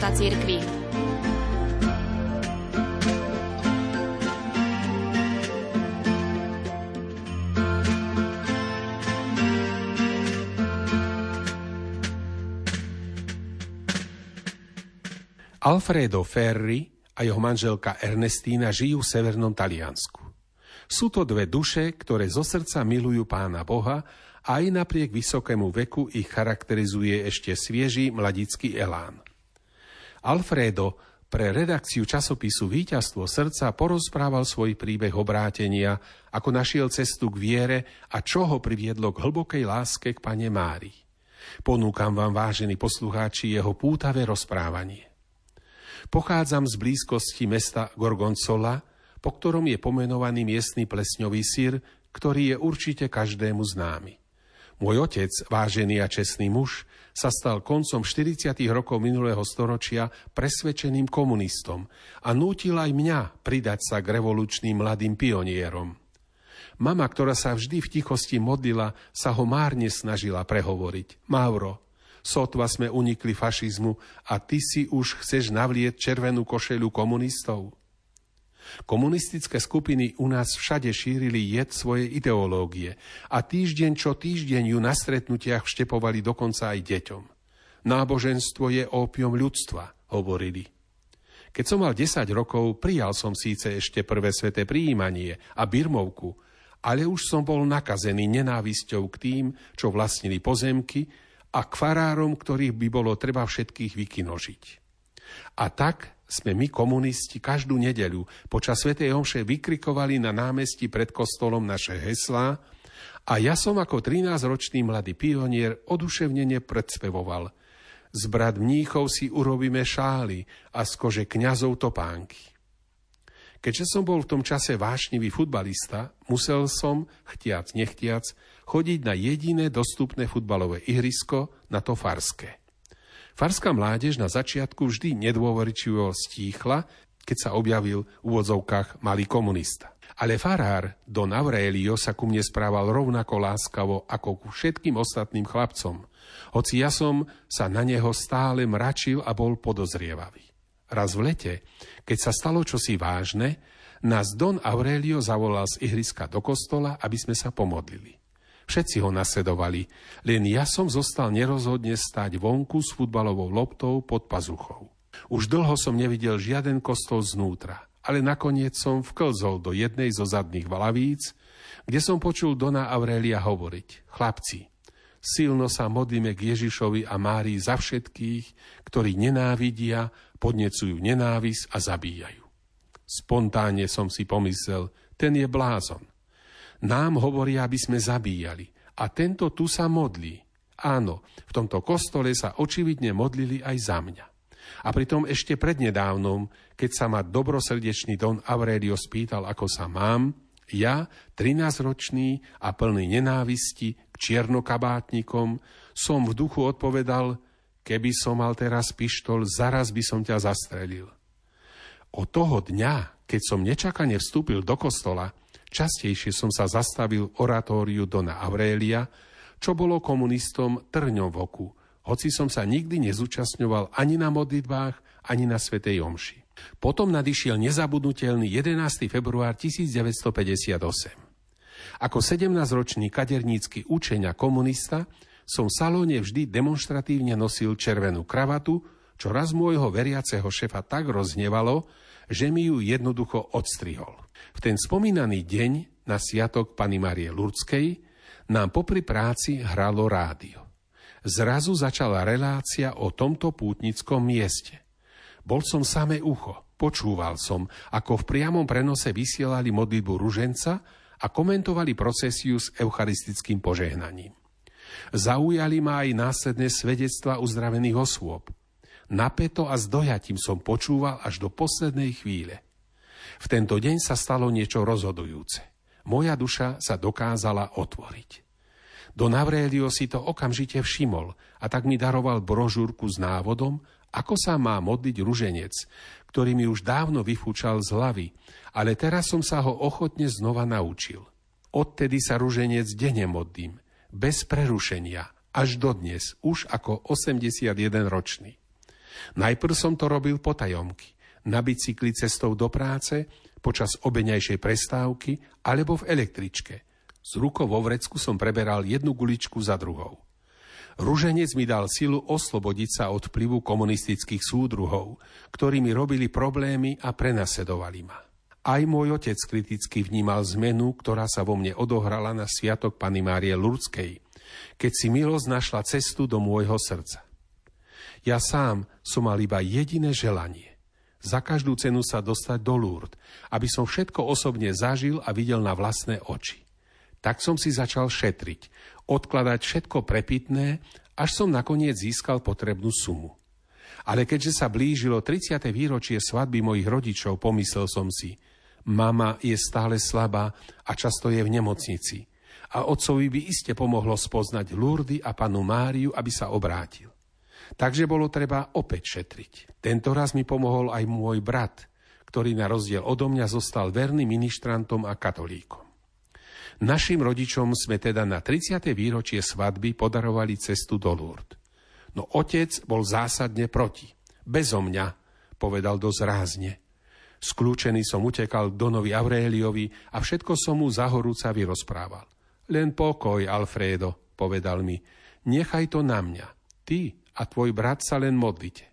života cirkvi. Alfredo Ferri a jeho manželka Ernestína žijú v severnom Taliansku. Sú to dve duše, ktoré zo srdca milujú pána Boha a aj napriek vysokému veku ich charakterizuje ešte svieži mladický elán. Alfredo pre redakciu časopisu Výťazstvo srdca porozprával svoj príbeh obrátenia, ako našiel cestu k viere a čo ho priviedlo k hlbokej láske k pane Mári. Ponúkam vám, vážení poslucháči, jeho pútavé rozprávanie. Pochádzam z blízkosti mesta Gorgonzola, po ktorom je pomenovaný miestny plesňový sír, ktorý je určite každému známy. Môj otec, vážený a čestný muž, sa stal koncom 40. rokov minulého storočia presvedčeným komunistom a nútil aj mňa pridať sa k revolučným mladým pionierom. Mama, ktorá sa vždy v tichosti modlila, sa ho márne snažila prehovoriť. Mauro, Sotva sme unikli fašizmu a ty si už chceš navlieť červenú košelu komunistov? Komunistické skupiny u nás všade šírili jed svojej ideológie a týždeň čo týždeň ju na stretnutiach vštepovali dokonca aj deťom. Náboženstvo je ópium ľudstva, hovorili. Keď som mal 10 rokov, prijal som síce ešte prvé sveté prijímanie a birmovku, ale už som bol nakazený nenávisťou k tým, čo vlastnili pozemky a k farárom, ktorých by bolo treba všetkých vykinožiť. A tak sme my komunisti každú nedeľu počas Sv. Omše vykrikovali na námestí pred kostolom naše heslá a ja som ako 13-ročný mladý pionier oduševnene predspevoval. Z brat mníchov si urobíme šály a z kože kňazov topánky. Keďže som bol v tom čase vášnivý futbalista, musel som, chtiac nechtiac, chodiť na jediné dostupné futbalové ihrisko, na to Farské. Farská mládež na začiatku vždy nedôveričivo stíchla, keď sa objavil v úvodzovkách malý komunista. Ale farár Don Aurelio sa ku mne správal rovnako láskavo ako ku všetkým ostatným chlapcom, hoci ja som sa na neho stále mračil a bol podozrievavý. Raz v lete, keď sa stalo čosi vážne, nás Don Aurelio zavolal z ihriska do kostola, aby sme sa pomodlili. Všetci ho nasledovali, len ja som zostal nerozhodne stať vonku s futbalovou loptou pod pazuchou. Už dlho som nevidel žiaden kostol znútra, ale nakoniec som vklzol do jednej zo zadných valavíc, kde som počul Dona Aurelia hovoriť. Chlapci, silno sa modlíme k Ježišovi a Márii za všetkých, ktorí nenávidia podnecujú nenávisť a zabíjajú. Spontánne som si pomyslel, ten je blázon. Nám hovoria, aby sme zabíjali. A tento tu sa modlí. Áno, v tomto kostole sa očividne modlili aj za mňa. A pritom ešte prednedávnom, keď sa ma dobrosrdečný Don Aurelio spýtal, ako sa mám, ja, 13-ročný a plný nenávisti k čiernokabátnikom, som v duchu odpovedal – Keby som mal teraz pištol, zaraz by som ťa zastrelil. Od toho dňa, keď som nečakane vstúpil do kostola, častejšie som sa zastavil v oratóriu Dona Aurelia, čo bolo komunistom trňom v oku, hoci som sa nikdy nezúčastňoval ani na modlitbách, ani na Svetej Omši. Potom nadišiel nezabudnutelný 11. február 1958. Ako 17-ročný kadernícky učeň a komunista som v salóne vždy demonstratívne nosil červenú kravatu, čo raz môjho veriaceho šefa tak roznevalo, že mi ju jednoducho odstrihol. V ten spomínaný deň na sviatok Pany Marie Lurdskej nám popri práci hralo rádio. Zrazu začala relácia o tomto pútnickom mieste. Bol som samé ucho, počúval som, ako v priamom prenose vysielali modlitbu ruženca a komentovali procesiu s eucharistickým požehnaním. Zaujali ma aj následné svedectva uzdravených osôb. Napeto a s dojatím som počúval až do poslednej chvíle. V tento deň sa stalo niečo rozhodujúce. Moja duša sa dokázala otvoriť. Don Aurelio si to okamžite všimol a tak mi daroval brožúrku s návodom, ako sa má modliť ruženec, ktorý mi už dávno vyfúčal z hlavy, ale teraz som sa ho ochotne znova naučil. Odtedy sa ruženec denne modlím – bez prerušenia, až dodnes, už ako 81 ročný. Najprv som to robil potajomky, na bicykli cestou do práce, počas obeňajšej prestávky alebo v električke. Z rukou vo vrecku som preberal jednu guličku za druhou. Ruženec mi dal silu oslobodiť sa od vplyvu komunistických súdruhov, ktorí mi robili problémy a prenasledovali ma. Aj môj otec kriticky vnímal zmenu, ktorá sa vo mne odohrala na sviatok Pany Márie Lurdskej, keď si milosť našla cestu do môjho srdca. Ja sám som mal iba jediné želanie. Za každú cenu sa dostať do Lourdes, aby som všetko osobne zažil a videl na vlastné oči. Tak som si začal šetriť, odkladať všetko prepitné, až som nakoniec získal potrebnú sumu. Ale keďže sa blížilo 30. výročie svadby mojich rodičov, pomyslel som si, mama je stále slabá a často je v nemocnici. A otcovi by iste pomohlo spoznať Lurdy a panu Máriu, aby sa obrátil. Takže bolo treba opäť šetriť. Tento raz mi pomohol aj môj brat, ktorý na rozdiel odo mňa zostal verný ministrantom a katolíkom. Našim rodičom sme teda na 30. výročie svadby podarovali cestu do Lourdes. No otec bol zásadne proti. Bezo mňa, povedal dosť rázne. Skľúčený som utekal k Donovi Auréliovi a všetko som mu zahorúca vyrozprával. Len pokoj, Alfredo, povedal mi. Nechaj to na mňa. Ty a tvoj brat sa len modlite.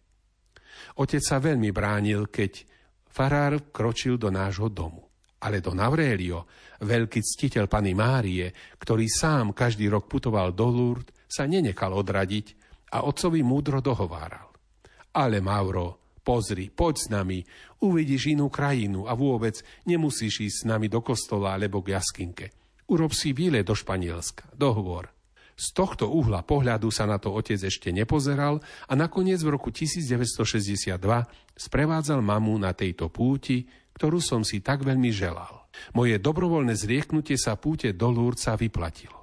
Otec sa veľmi bránil, keď farár kročil do nášho domu. Ale Don Aurelio, veľký ctiteľ Pany Márie, ktorý sám každý rok putoval do Lourdes, sa nenechal odradiť a otcovi múdro dohováral. Ale Mauro, pozri, poď s nami, uvidíš inú krajinu a vôbec nemusíš ísť s nami do kostola alebo k jaskinke. Urob si výlet do Španielska, dohovor. Z tohto uhla pohľadu sa na to otec ešte nepozeral a nakoniec v roku 1962 sprevádzal mamu na tejto púti, ktorú som si tak veľmi želal. Moje dobrovoľné zrieknutie sa púte do Lourdes sa vyplatilo.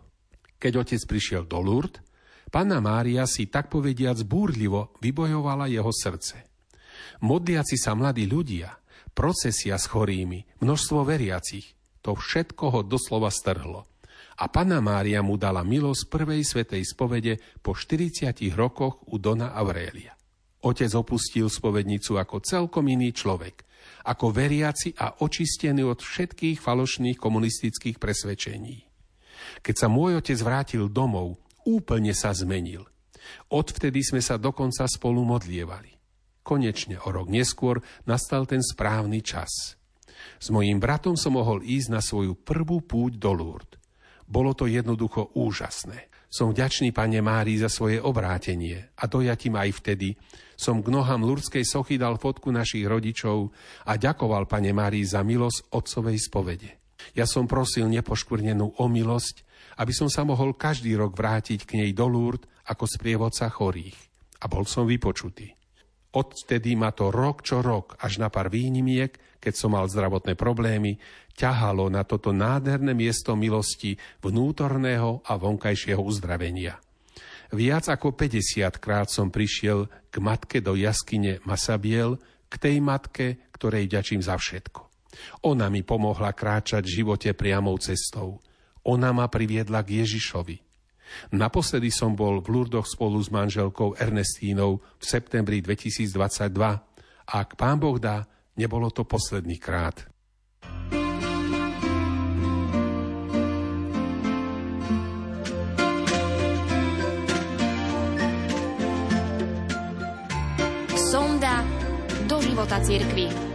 Keď otec prišiel do Lourdes, Panna Mária si tak povediac búrlivo vybojovala jeho srdce. Modliaci sa mladí ľudia, procesia s chorými, množstvo veriacich, to všetko ho doslova strhlo – a Pana Mária mu dala milosť prvej svetej spovede po 40 rokoch u Dona Aurelia. Otec opustil spovednicu ako celkom iný človek, ako veriaci a očistený od všetkých falošných komunistických presvedčení. Keď sa môj otec vrátil domov, úplne sa zmenil. Odvtedy sme sa dokonca spolu modlievali. Konečne o rok neskôr nastal ten správny čas. S mojím bratom som mohol ísť na svoju prvú púť do Lourdes. Bolo to jednoducho úžasné. Som vďačný Pane Mári za svoje obrátenie a dojatím aj vtedy som k nohám Lurdskej sochy dal fotku našich rodičov a ďakoval Pane Mári za milosť otcovej spovede. Ja som prosil nepoškvrnenú o milosť, aby som sa mohol každý rok vrátiť k nej do Lourdes ako sprievodca chorých. A bol som vypočutý. Odtedy ma to rok čo rok, až na pár výnimiek, keď som mal zdravotné problémy, ťahalo na toto nádherné miesto milosti vnútorného a vonkajšieho uzdravenia. Viac ako 50 krát som prišiel k matke do jaskyne Masabiel, k tej matke, ktorej ďačím za všetko. Ona mi pomohla kráčať v živote priamou cestou. Ona ma priviedla k Ježišovi. Naposledy som bol v Lurdoch spolu s manželkou Ernestínou v septembri 2022 a ak pán Boh dá, nebolo to posledný krát. Sonda do života cirkvi.